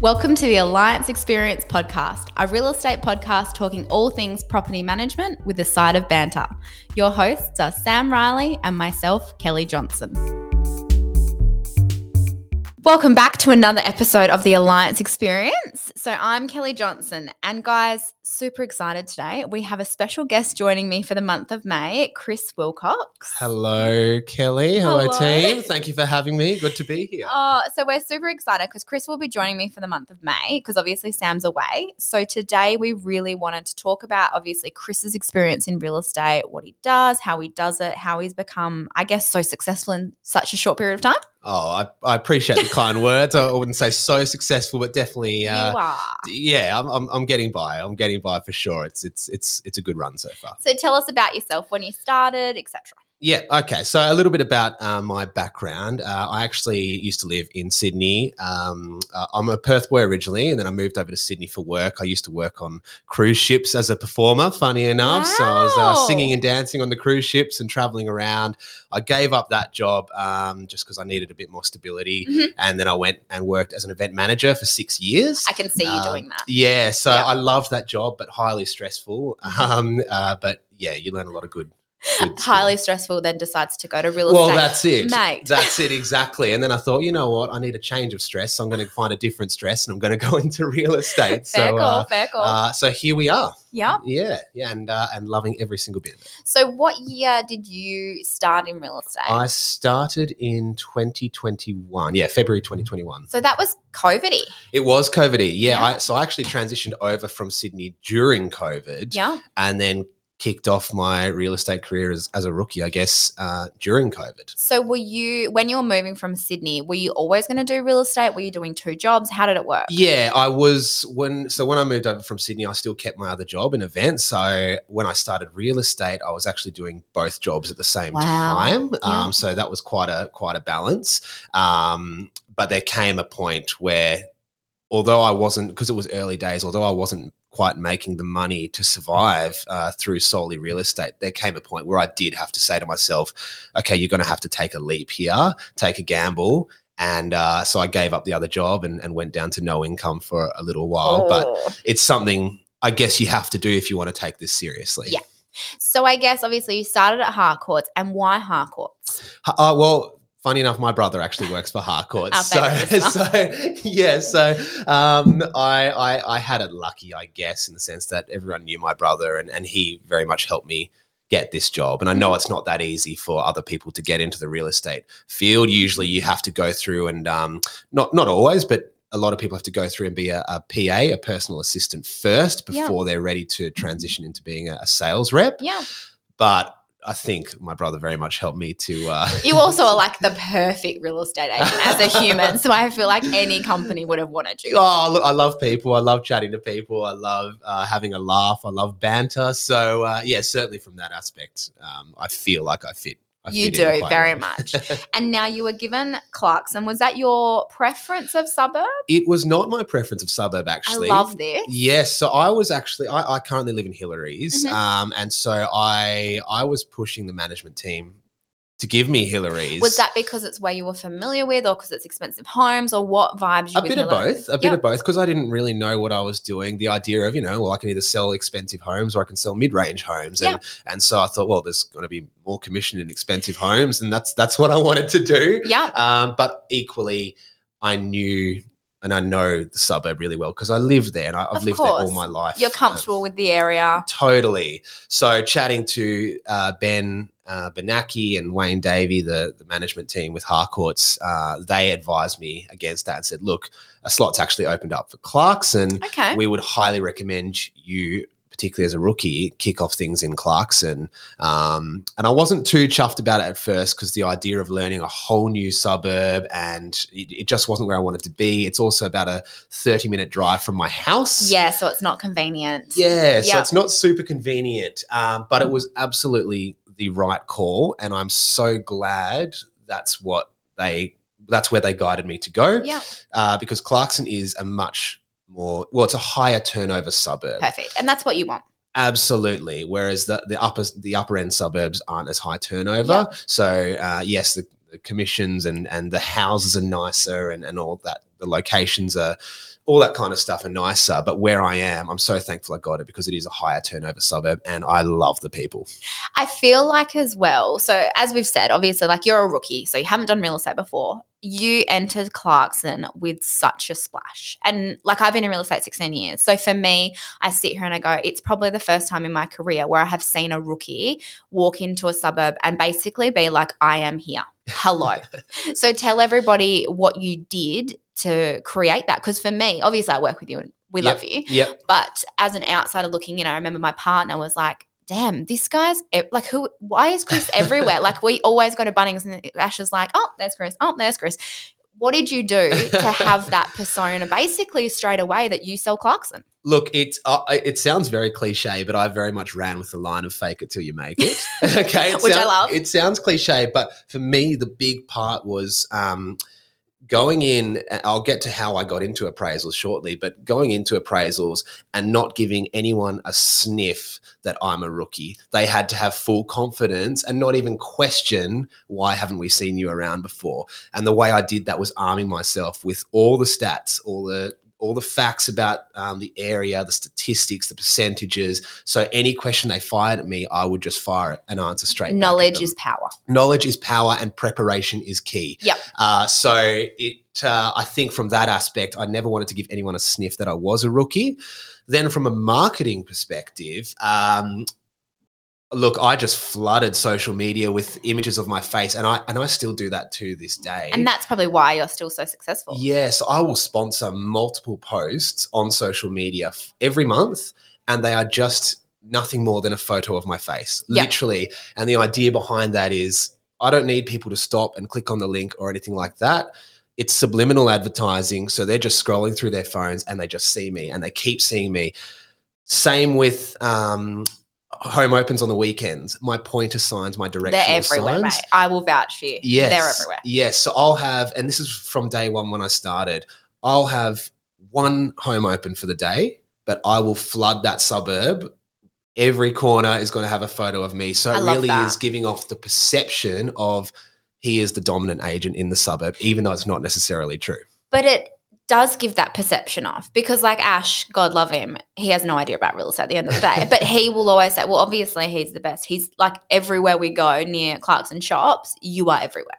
Welcome to the Alliance Experience podcast, a real estate podcast talking all things property management with a side of banter. Your hosts are Sam Riley and myself, Kelly Johnson. Welcome back to another episode of the Alliance Experience. So, I'm Kelly Johnson, and guys, super excited today. We have a special guest joining me for the month of May, Chris Wilcox. Hello, Kelly. Hello, Hello. team. Thank you for having me. Good to be here. Oh, so we're super excited because Chris will be joining me for the month of May because obviously Sam's away. So today we really wanted to talk about obviously Chris's experience in real estate, what he does, how he does it, how he's become, I guess, so successful in such a short period of time. Oh, I, I appreciate the kind words. I wouldn't say so successful, but definitely, uh, you are. yeah, I'm, I'm, I'm getting by. I'm getting by for sure. It's, it's, it's, it's a good run so far. So tell us about yourself, when you started, etc. Yeah. Okay. So a little bit about uh, my background. Uh, I actually used to live in Sydney. Um, uh, I'm a Perth boy originally, and then I moved over to Sydney for work. I used to work on cruise ships as a performer. Funny enough, so I was uh, singing and dancing on the cruise ships and traveling around. I gave up that job um, just because I needed a bit more stability, Mhm. and then I went and worked as an event manager for six years. I can see you Um, doing that. Yeah, so Yeah. I loved that job, but highly stressful. Um, uh, but yeah, you learn a lot of good. Highly stressful, then decides to go to real Well, estate. Well, that's it. Mate. That's it exactly. And then I thought, you know what? I need a change of stress. So I'm going to find a different stress, and I'm going to go into real estate. fair so, call, uh, fair call. uh, so here we are. yeah. Yeah, yeah, and uh, and loving every single bit of it. So what year did you start in real estate? I started in 2021. Yeah, February 2021. so that was COVID. It was COVID. Yeah, Yeah. I, so I actually transitioned over from Sydney during COVID. Yeah. and then kicked off my real estate career as, as a rookie, I guess, uh, during COVID. So were you when you were moving from Sydney, were you always going to do real estate? Were you doing two jobs? How did it work? Yeah, I was when so when I moved over from Sydney, I still kept my other job in events. So when I started real estate, I was actually doing both jobs at the same Wow. time. Yeah. Um, so that was quite a quite a balance. Um, but there came a point where, although I wasn't because it was early days, although I wasn't quite making the money to survive uh, through solely real estate, there came a point where I did have to say to myself, "Okay, you're going to have to take a leap here, take a gamble." And uh, so I gave up the other job and, and went down to no income for a little while. But Oh. it's something I guess you have to do if you want to take this seriously. Yeah. so I guess obviously you started at Harcourts, and why Harcourts? Uh, well, funny enough, my brother actually works for Harcourt. So, so yeah, so um, I, I I had it lucky, I guess, in the sense that everyone knew my brother, and and he very much helped me get this job. And I know it's not that easy for other people to get into the real estate field. Usually, you have to go through and um, not not always, but a lot of people have to go through and be a, a PA, a personal assistant first Yeah. before they're ready to transition into being a, a sales rep. Yeah, But I think my brother very much helped me to. Uh, you also are like the perfect real estate agent as a human. So I feel like any company would have wanted you. Oh, look, I love people. I love chatting to people. I love uh, having a laugh. I love banter. So, uh, yeah, certainly from that aspect, um, I feel like I fit. I You do, very well. much. And now you were given Clarkson. Was that your preference of suburb? it was not my preference of suburb, actually. I love this. Yes, so I was actually I, I currently live in Hillarys, Mhm. um, and so I I was pushing the management team to give me Hillarys. Was that because it's where you were familiar with, or because it's expensive homes, or what vibes? You a bit of both a bit of both because i didn't really know what i was doing the idea of you know well i can either sell expensive homes or i can sell mid-range homes and and so i thought well there's going to be more commission in expensive homes and that's that's what i wanted to do Yeah. um, but equally i knew and i know the suburb really well because i lived there and I, i've Of lived there all my life You're Um, comfortable with the area. Totally. So chatting to uh, Ben uh, Benaki and Wayne Davey, the, the management team with Harcourts, uh, they advised me against that and said, look, a slot's actually opened up for Clarkson. Okay. We would highly recommend you, particularly as a rookie, kick off things in Clarkson. Um, and I wasn't too chuffed about it at first because the idea of learning a whole new suburb and it, it just wasn't where I wanted to be. It's also about a 30 minute drive from my house. yeah, so it's not convenient. Yeah, so Yep. it's not super convenient, um, but it was absolutely the right call, and I'm so glad that's what they that's where they guided me to go. Yeah. uh, because Clarkson is a much more well, it's a higher turnover suburb. Perfect. And that's what you want. Absolutely. Whereas the the upper the upper end suburbs aren't as high turnover. So uh, yes, the, the commissions and and the houses are nicer and and all that. The locations are all that kind of stuff are nicer. But where I am, I'm so thankful I got it because it is a higher turnover suburb and I love the people. I feel like as well. So as we've said, obviously, like you're a rookie, so you haven't done real estate before. You entered Clarkson with such a splash. And like I've been in real estate 16 years. So for me, I sit here and I go, it's probably the first time in my career where I have seen a rookie walk into a suburb and basically be like, I am here. Hello. so tell everybody what you did to create that. Because for me, obviously, I work with you and we Yep. love you. Yep. But as an outsider looking in, I remember my partner was like, damn, this guy's like, who, why is Chris everywhere? like, we always go to Bunnings and Ash is like, oh, there's Chris. Oh, there's Chris. What did you do to have that persona basically straight away that you sell Clarkson? Look, it's uh, it sounds very cliche, but I very much ran with the line of "fake it till you make it." okay, it Which I love. It sounds cliche, but for me, the big part was um, going in. Uh, I'll get to how I got into appraisals shortly, but going into appraisals and not giving anyone a sniff that I'm a rookie. They had to have full confidence and not even question why haven't we seen you around before. And the way I did that was arming myself with all the stats, all the all the facts about um, the area, the statistics, the percentages. So any question they fired at me, I would just fire an answer straight. Knowledge is power. knowledge is power, and preparation is key. Yeah. Uh, so it, uh, I think from that aspect, I never wanted to give anyone a sniff that I was a rookie. Then from a marketing perspective, um, look, I just flooded social media with images of my face, and I and I still do that to this day. And that's probably why you're still so successful. Yes, I will sponsor multiple posts on social media every month, and they are just nothing more than a photo of my face, Yeah. literally. And the idea behind that is I don't need people to stop and click on the link or anything like that. It's subliminal advertising. So they're just scrolling through their phones and they just see me and they keep seeing me. Same with um, home opens on the weekends. My pointer signs, my directional They're everywhere, signs. mate. I will vouch for you. Yes. They're everywhere. Yes. So I'll have, and this is from day one when I started, I'll have one home open for the day, but I will flood that suburb. Every corner is going to have a photo of me. So I it really that. is giving off the perception of he is the dominant agent in the suburb, even though it's not necessarily true. But it does give that perception off because, like Ash, God love him, he has no idea about real estate at the end of the day. but he will always say, Well, obviously, he's the best. He's like everywhere we go near Clarkson shops, you are everywhere.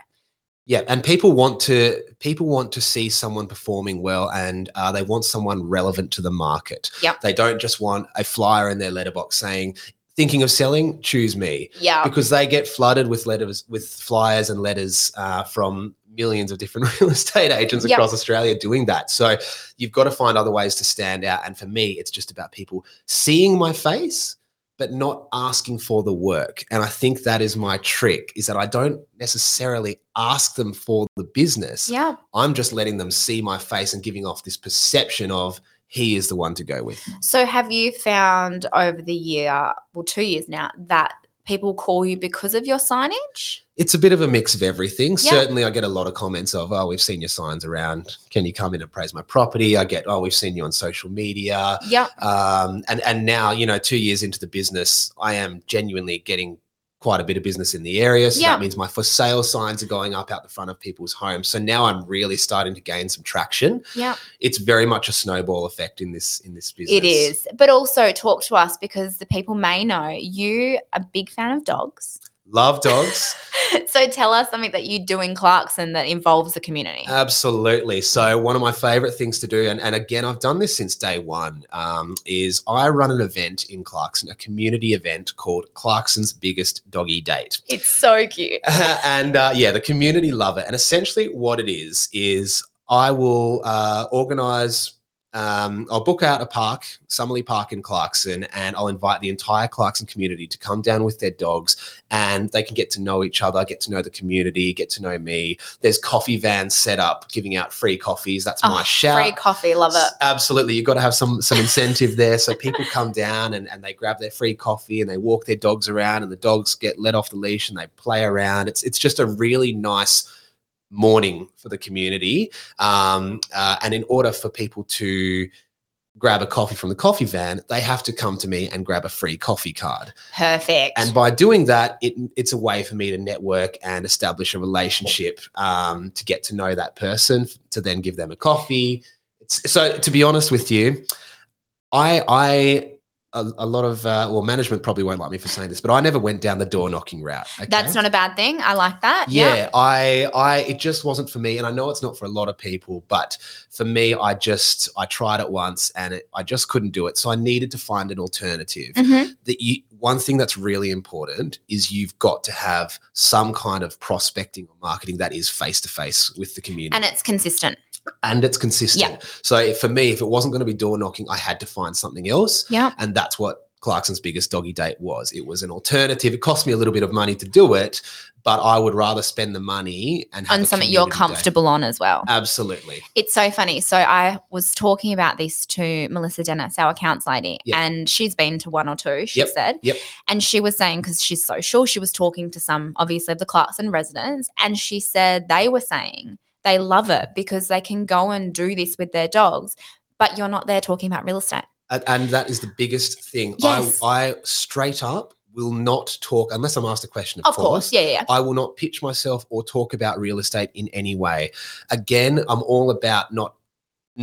Yeah, and people want to people want to see someone performing well, and uh, they want someone relevant to the market. Yep. They don't just want a flyer in their letterbox saying, "Thinking of selling? Choose me," Yeah. because they get flooded with letters, with flyers and letters uh, from millions of different real estate agents Yep. across Australia doing that. So you've got to find other ways to stand out. And for me, it's just about people seeing my face but not asking for the work. And I think that is my trick is that I don't necessarily ask them for the business. Yeah. I'm just letting them see my face and giving off this perception of he is the one to go with. So, have you found over the year, well, two years now, that people call you because of your signage? It's a bit of a mix of everything. Yeah. Certainly, I get a lot of comments of, oh, we've seen your signs around. Can you come in and praise my property? I get, oh, we've seen you on social media. Yeah. um, and and now you know two years into the business i am genuinely getting quite a bit of business in the area so Yeah. that means my for sale signs are going up out the front of people's homes so now i'm really starting to gain some traction Yeah. it's very much a snowball effect in this in this business It is. But also talk to us because the people may know you a big fan of dogs. Love dogs so tell us something that you do in Clarkson that involves the community. Absolutely. So one of my favorite things to do, and, and again, I've done this since day one, um, is I run an event in Clarkson, a community event called Clarkson's Biggest Doggy Date. it's so cute. and uh, yeah, the community love it. And essentially, what it is is I will uh, organize. Um, I'll book out a park, Somerly Park in Clarkson, and I'll invite the entire Clarkson community to come down with their dogs, and they can get to know each other, get to know the community, get to know me. There's coffee vans set up, giving out free coffees. That's my Oh, shout. Free coffee, love it. Absolutely. You've got to have some some incentive there. So people come down and, and they grab their free coffee and they walk their dogs around and the dogs get let off the leash and they play around. It's it's just a really nice morning for the community. Um, uh, and in order for people to grab a coffee from the coffee van, they have to come to me and grab a free coffee card. Perfect. And by doing that, it, it's a way for me to network and establish a relationship um, to get to know that person, to then give them a coffee. S- So to be honest with you, I I a, a lot of uh, well management probably won't like me for saying this, but I never went down the door knocking route. okay? That's not a bad thing. I like that. yeah, I I it just wasn't for me, and I know it's not for a lot of people, but for me, I just I tried it once and it, I just couldn't do it, so I needed to find an alternative. Mhm. That you one thing that's really important is you've got to have some kind of prospecting or marketing that is face to face with the community And it's consistent. And it's consistent. So if- for me, if it wasn't going to be door knocking, I had to find something else. Yeah. And that's what Clarkson's biggest doggy date was. It was an alternative. It cost me a little bit of money to do it, but I would rather spend the money and have On something you're day. comfortable on as well. Absolutely. It's so funny. So I was talking about this to Melissa Dennis, our accounts lady, Yep. and she's been to one or two, she Yep, said. yep. And she was saying, because she's social, she was talking to some, obviously, of the Clarkson residents, and she said they were saying they love it because they can go and do this with their dogs, but you're not there talking about real estate. And, and that is the biggest thing. Yes. I, I straight up will not talk unless I'm asked a question. Of, Of course. Yeah, yeah. I will not pitch myself or talk about real estate in any way. Again, I'm all about not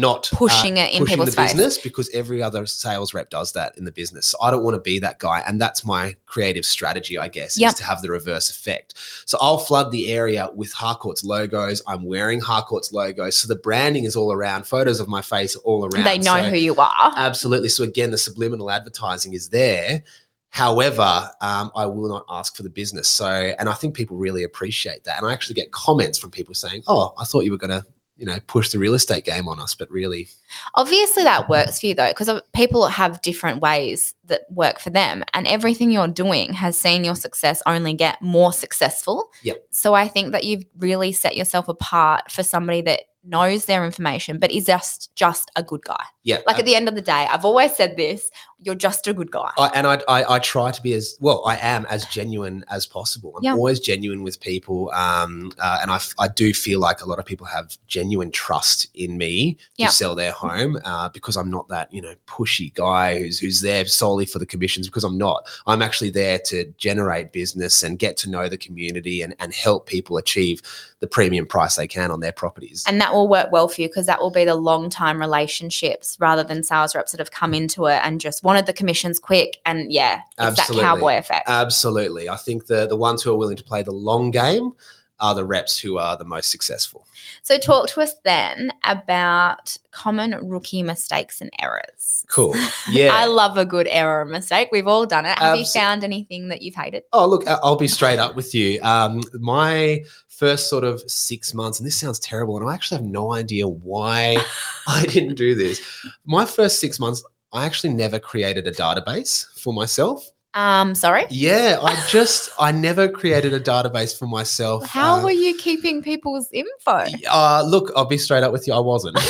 not uh, Pushing it in pushing people's the face. business because every other sales rep does that in the business. So I don't want to be that guy, and that's my creative strategy, I guess, Yep. is to have the reverse effect. So I'll flood the area with Harcourt's logos. I'm wearing Harcourt's logos, so the branding is all around. Photos of my face are all around. They know So- who you are. Absolutely. So again, the subliminal advertising is there. However, um, I will not ask for the business. So, and I think people really appreciate that. And I actually get comments from people saying, "Oh, I thought you were going to, you know, push the real estate game on us, but really, Obviously, that works for you though, because people have different ways that work for them, and everything you're doing has seen your success only get more successful. Yep. So I think that you've really set yourself apart for somebody that knows their information, but is just just a good guy. Yeah." Like at the end of the day, I've always said this: you're just a good guy. I, and I, I, I try to be as well. I am as genuine as possible. I'm Yeah. always genuine with people, um, uh, and I, I do feel like a lot of people have genuine trust in me to Yeah. sell their home uh, because I'm not that you know pushy guy who's who's there solely for the commissions. Because I'm not. I'm actually there to generate business and get to know the community and and help people achieve the premium price they can on their properties. and that will work well for you because that will be the long time relationships rather than sales reps that have come into it and just wanted the commissions quick. And yeah, it's Absolutely. that cowboy effect. Absolutely, I think the the ones who are willing to play the long game are the reps who are the most successful. So, talk to us then about common rookie mistakes and errors. Cool. Yeah. I love a good error and mistake. We've all done it. Have you found anything that you've hated? Oh, look, I'll be straight up with you. Um, my first sort of six months, and this sounds terrible, and I actually have no idea why I didn't do this. My first six months, I actually never created a database for myself. Um, sorry. Yeah, I just, I never created a database for myself. How Uh, were you keeping people's info? Uh, look, I'll be straight up with you. I wasn't.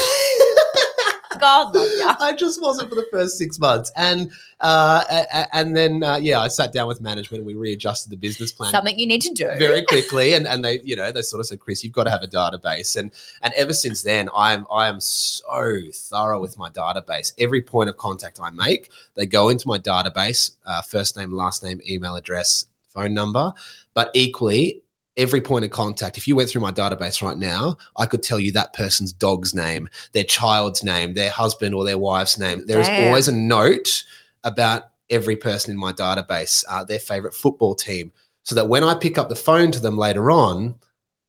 God. I just wasn't for the first six months, and uh, and then uh, yeah, I sat down with management and we readjusted the business plan Something you need to do. very quickly, and and they you know they sort of said, Chris, you've got to have a database, and and ever since then, I'm I am so thorough with my database. Every point of contact I make, they go into my database, uh, first name, last name, email address, phone number, but equally. Every point of contact, if you went through my database right now, I could tell you that person's dog's name, their child's name, their husband or their wife's name. There is Damn. always a note about every person in my database, uh, their favorite football team, so that when I pick up the phone to them later on,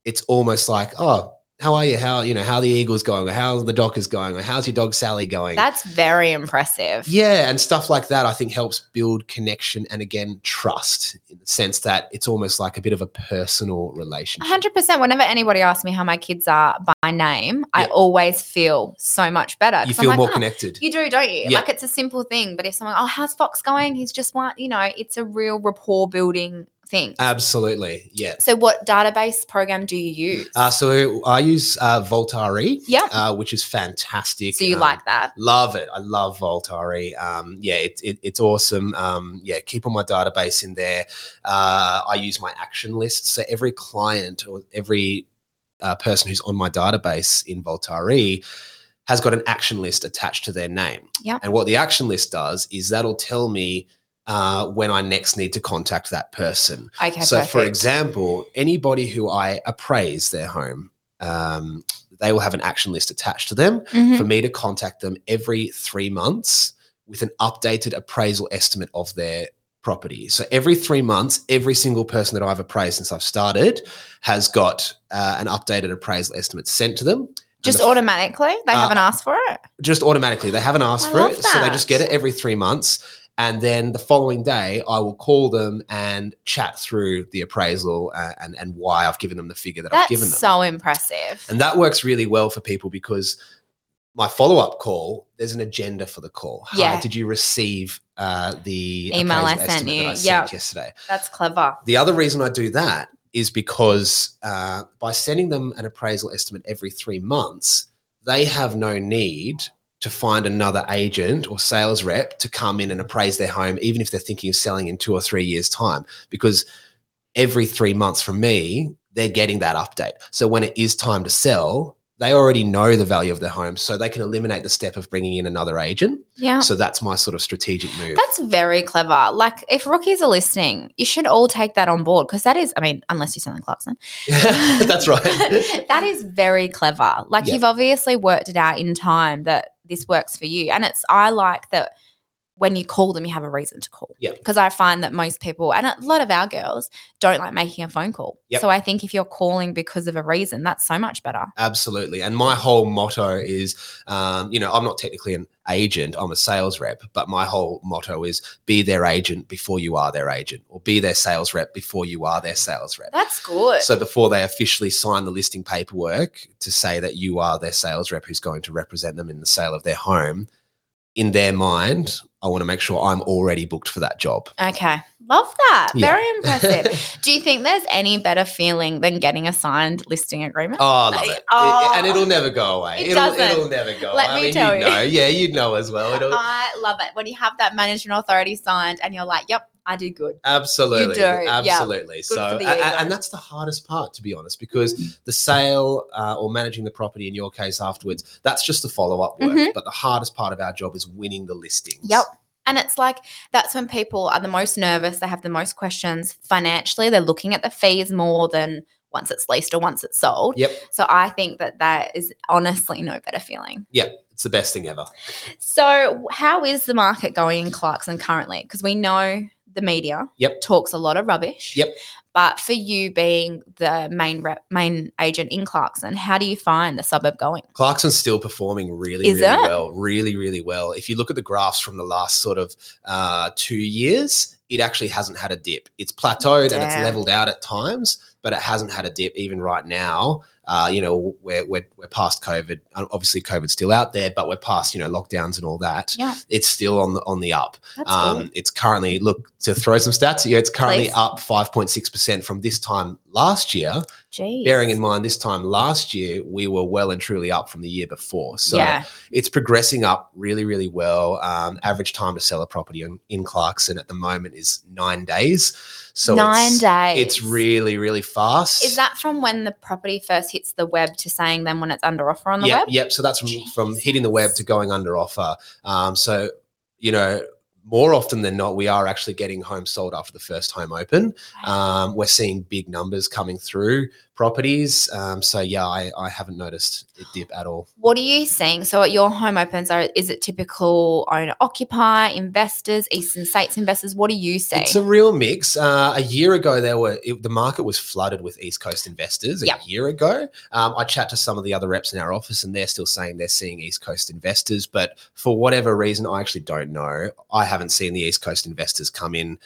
it's almost like, oh, how are you? How you know how the Eagles going? Or how the Dockers going? Or how's your dog Sally going? That's very impressive. yeah, and stuff like that, I think helps build connection and again trust in the sense that it's almost like a bit of a personal relationship. hundred percent. Whenever anybody asks me how my kids are by name, I always feel so much better. You feel like, more "Oh, connected. You do, don't you? Yeah. Like it's a simple thing, but if someone, oh, how's Fox going? He's just one, you know, it's a real rapport building thing. Absolutely, yeah. so, what database program do you use? Uh, so I use uh, VaultRE, Yep. uh, which is fantastic. so you Um, like that? Love it. I love VaultRE. Um, yeah, it, it, it's awesome. Um, yeah, keep all my database in there. Uh, I use my action list. So every client or every uh, person who's on my database in VaultRE has got an action list attached to their name. Yep. And what the action list does is that'll tell me uh, when I next need to contact that person. Okay, so, perfect. for example, anybody who I appraise their home, um, they will have an action list attached to them Mhm. for me to contact them every three months with an updated appraisal estimate of their property. So every three months, every single person that I've appraised since I've started has got uh, an updated appraisal estimate sent to them. Just the automatically? They Uh, haven't asked for it? just automatically. They haven't asked I for it, so they just get it every three months. And then the following day, I will call them and chat through the appraisal uh, and and why I've given them the figure that I've given That's them. so impressive. And that works really well for people because my follow up call, there's an agenda for the call. Hi, Yeah. did you receive uh, the Email I sent you? sent yesterday? That's clever. The other reason I do that is because uh, by sending them an appraisal estimate every three months, they have no need to find another agent or sales rep to come in and appraise their home, even if they're thinking of selling in two or three years' time, because every three months from me, they're getting that update. So when it is time to sell, they already know the value of their home, so they can eliminate the step of bringing in another agent. Yeah. So that's my sort of strategic move. That's very clever. Like, if rookies are listening, you should all take that on board because that is, I mean, unless you're selling Clarkson, that's right. that is very clever. Like, Yeah. you've obviously worked it out in time that this works for you. And it's, I like that when you call them, you have a reason to call. Yeah. Because I find that most people, and a lot of our girls, don't like making a phone call. Yep. So I think if you're calling because of a reason, that's so much better. Absolutely. And my whole motto is, um, you know, I'm not technically an agent, I'm a sales rep, but my whole motto is be their agent before you are their agent, or be their sales rep before you are their sales rep. That's good. So before they officially sign the listing paperwork to say that you are their sales rep who's going to represent them in the sale of their home, in their mind, I want to make sure I'm already booked for that job. Okay. Love that. Yeah. Very impressive. Do you think there's any better feeling than getting a signed listing agreement? Oh, I love it. It- oh. and it'll never go away. It will doesn't. it'll never go Let away. me I mean, tell you know. Yeah, you'd know as well. It'll, I love it when you have that management authority signed and you're like, yep, I did good. Absolutely, do, yeah. absolutely. So, for the a- a- ego. and that's the hardest part, to be honest, because the sale uh, or managing the property in your case afterwards, that's just the follow up work. Mhm. But the hardest part of our job is winning the listings. Yep. And it's like that's when people are the most nervous. They have the most questions financially. They're looking at the fees more than once it's leased or once it's sold. Yep. So I think that that is honestly no better feeling. Yep. It's the best thing ever. So, how is the market going in Clarkson currently? Because we know the media Yep. talks a lot of rubbish. Yep. But for you being the main rep, main agent in Clarkson, how do you find the suburb going? Clarkson's still performing really, Is really it? well. Really, really well. If you look at the graphs from the last sort of uh, two years, it actually hasn't had a dip. It's plateaued and it's leveled out at times, but it hasn't had a dip even right now. Uh, you know, we're, we're, we're past COVID. Uh, Obviously, COVID's still out there, but we're past, you know, lockdowns and all that. Yeah, It's still on the on the up. that's Um, good. it's currently look to throw some stats at you. It's currently Please. up 5.6% from this time last year. Jeez. Bearing in mind, this time last year, we were well and truly up from the year before. So yeah, it's progressing up really, really well. Um, average time to sell a property in, in Clarkson at the moment is nine days. So nine it's, days. It's really, really fast. Is that from when the property first hits the web to saying then when it's under offer on the yep, web? Yep. So that's from, from hitting the web to going under offer. Um, so, you know, more often than not, we are actually getting homes sold after the first home open. Um, we're seeing big numbers coming through properties. Um, so yeah, I, I haven't noticed it dip at all. What are you seeing? So at your home opens, are is it typical owner occupier investors, Eastern States investors? What do you see? It's a real mix. Uh, a year ago, there were it, the market was flooded with East Coast investors. A Yep. year ago, um, I chat to some of the other reps in our office, and they're still saying they're seeing East Coast investors. But for whatever reason, I actually don't know. I haven't seen the East Coast investors come in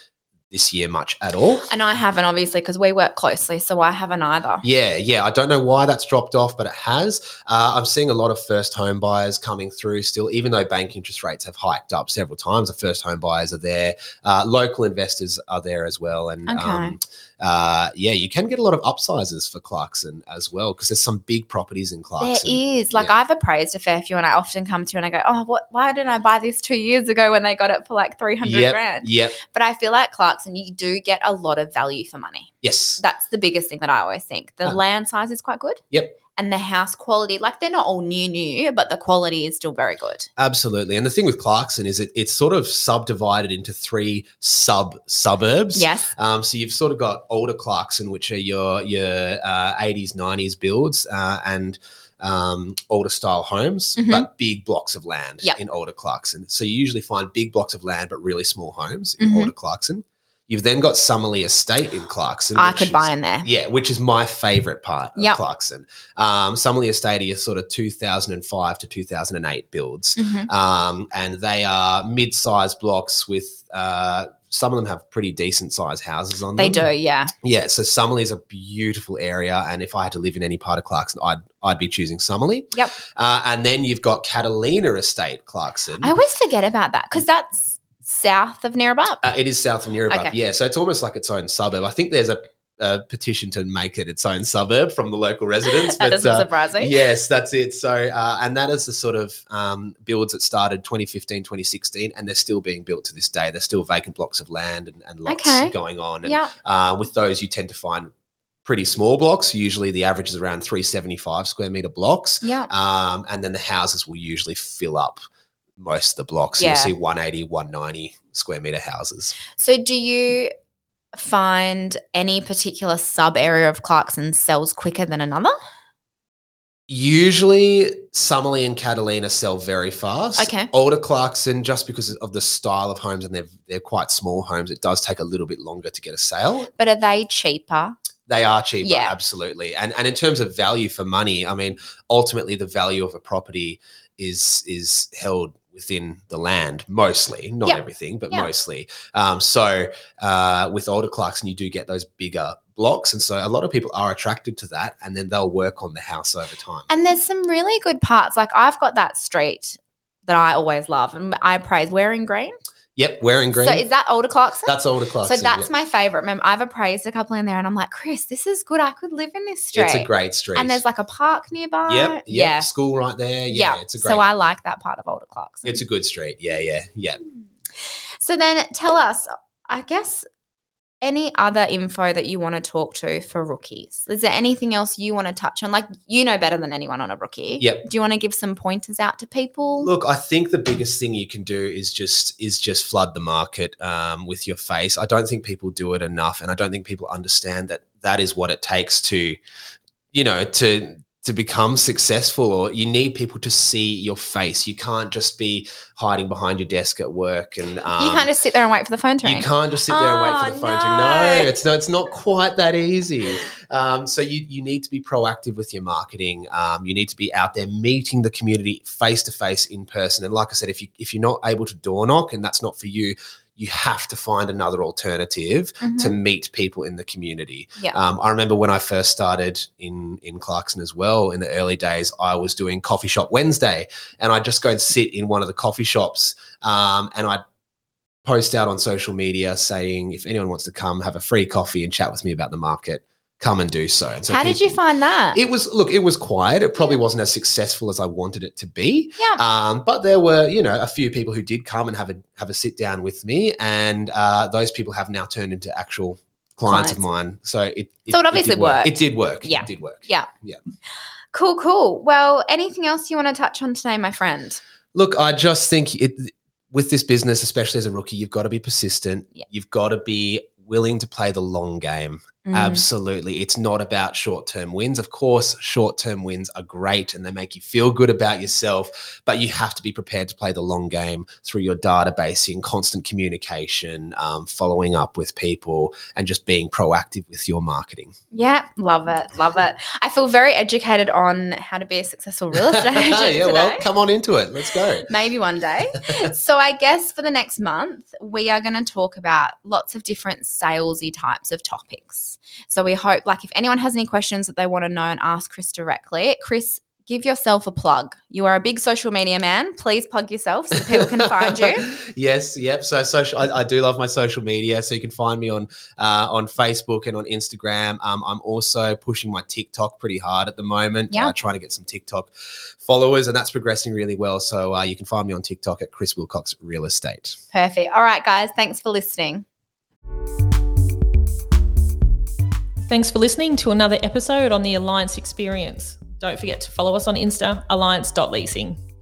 this year much at all. and I haven't obviously because we work closely, so I haven't either. Yeah, yeah. I don't know why that's dropped off, but it has. Uh, I'm seeing a lot of first home buyers coming through still, even though bank interest rates have hiked up several times. The first home buyers are there. Uh, local investors are there as well. And Okay. um, uh, yeah, you can get a lot of upsizes for Clarkson as well because there's some big properties in There Clarkson. is like Yeah. I've appraised a fair few, and I often come to and I go, "Oh, what? Why didn't I buy this two years ago when they got it for like three hundred Yep, grand?" Yep. But I feel like Clarkson, you do get a lot of value for money. Yes. That's the biggest thing that I always think. The Ah. land size is quite good. Yep. and the house quality, like they're not all new, new, but the quality is still very good. Absolutely. And the thing with Clarkson is it, it's sort of subdivided into three sub suburbs. Yes. Um, so you've sort of got older Clarkson, which are your your uh, 80s, 90s builds, uh, and um, older style homes, Mhm. but big blocks of land Yep. in older Clarkson. So you usually find big blocks of land, but really small homes in Mhm. older Clarkson. You've then got Somerly Estate in Clarkson. I could is- buy in there. yeah, which is my favorite part of Yep. Clarkson. Um, Somerly Estate is sort of 2005 to 2008 builds. Mhm. Um, and they are mid-sized blocks with uh, some of them have pretty decent sized houses on They them. They do, yeah. Yeah, so Somerly is a beautiful area, and if I had to live in any part of Clarkson, I'd I'd be choosing Somerly. Yep. Uh, and then you've got Catalina Estate, Clarkson. I always forget about that because that's south of Neerabup. Uh, it is south of Neerabup, Okay. yeah. So it's almost like its own suburb. I think there's a, a petition to make it its own suburb from the local residents. that but, doesn't uh, surprise me. Yes, that's it. So, uh, and that is the sort of um, builds that started 2015, 2016, and they're still being built to this day. There's still vacant blocks of land and, and lots Okay. going on. And Yeah. uh, with those, you tend to find pretty small blocks. Usually the average is around 375 square meter blocks. Yeah. Um, and then the houses will usually fill up most of the blocks. Yeah. You'll see 180, 190 square meter houses. So do you find any particular sub area of Clarkson sells quicker than another? Usually, Somerly and Catalina sell very fast. Okay. Older Clarkson, just because of the style of homes and they're they're quite small homes, it does take a little bit longer to get a sale. But are they cheaper? They are cheaper, Yeah. absolutely. And and in terms of value for money, I mean, ultimately the value of a property is is held within the land mostly, not Yeah. everything, but Yeah. mostly. Um, so uh, with older Clarkson, you do get those bigger blocks, and so a lot of people are attracted to that, and then they'll work on the house over time. And there's some really good parts. Like I've got that street that I always love and I praise Wearing Green. Yep, wearing green. So is that older Clarkson? That's older Clarkson. so that's yeah. my favorite. Remember, I've appraised a couple in there and I'm like, Chris, this is good. I could live in this street. It's a great street. And there's like a park nearby. yep, yep, Yeah. school right there. Yeah, it's a great. So I like that part of older Clarkson. it's a good street. Yeah, yeah, yeah. Hmm. So then tell us, I guess, any other info that you want to talk to for rookies? Is there anything else you want to touch on? Like, you know better than anyone on a rookie. Yep. Do you want to give some pointers out to people? Look, I think the biggest thing you can do is just is just flood the market um, with your face. I don't think people do it enough, and I don't think people understand that that is what it takes to, you know, to to become successful. Or you need people to see your face. You can't just be hiding behind your desk at work and um, you can't just sit there and wait for the phone to ring. You can't just sit there and wait for Oh, the phone to no. no. It's no, it's not quite that easy. Um, so you you need to be proactive with your marketing. Um, you need to be out there meeting the community face to face in person. And like I said, if you if you're not able to door knock and that's not for you, you have to find another alternative to Mhm. meet people in the community. Yeah. Um, I remember when I first started in in Clarkson as well. In the early days, I was doing coffee shop Wednesday, and I'd just go and sit in one of the coffee shops, um, and I'd post out on social media saying if anyone wants to come have a free coffee and chat with me about the market, come and do so. And so How did you find that? It was look, it was quiet. It probably wasn't as successful as I wanted it to be. yeah. Um, but there were, you know, a few people who did come and have a have a sit down with me, and uh, those people have now turned into actual clients, of mine. So it, So it obviously did work. worked. It did work. Yeah. it did work. Yeah. yeah. Cool, cool. Well, anything else you want to touch on today, my friend? Look, I just think it with this business, especially as a rookie, you've got to be persistent. Yeah. You've got to be willing to play the long game. Mm. Absolutely. It's not about short term wins. Of course, short term wins are great and they make you feel good about yourself, but you have to be prepared to play the long game through your databasing, constant communication, um, following up with people, and just being proactive with your marketing. Yeah, love it, love it. I feel very educated on how to be a successful real estate agent yeah, well, come on into it. Let's go. Maybe one day. so I guess for the next month, we are going to talk about lots of different salesy types of topics. So we hope, like, if anyone has any questions that they want to know and ask Chris directly, Chris, give yourself a plug. You are a big social media man. Please plug yourself so people can find you. yes, yep. So social, I, I do love my social media. So you can find me on uh, on Facebook and on Instagram. Um, I'm also pushing my TikTok pretty hard at the moment. Yeah. uh, trying to get some TikTok followers, and that's progressing really well. So uh, you can find me on TikTok at Chris Wilcox Real Estate. Perfect. All right, guys. Thanks for listening. Thanks for listening to another episode on the Alliance Experience. Don't forget to follow us on Insta, alliance.leasing.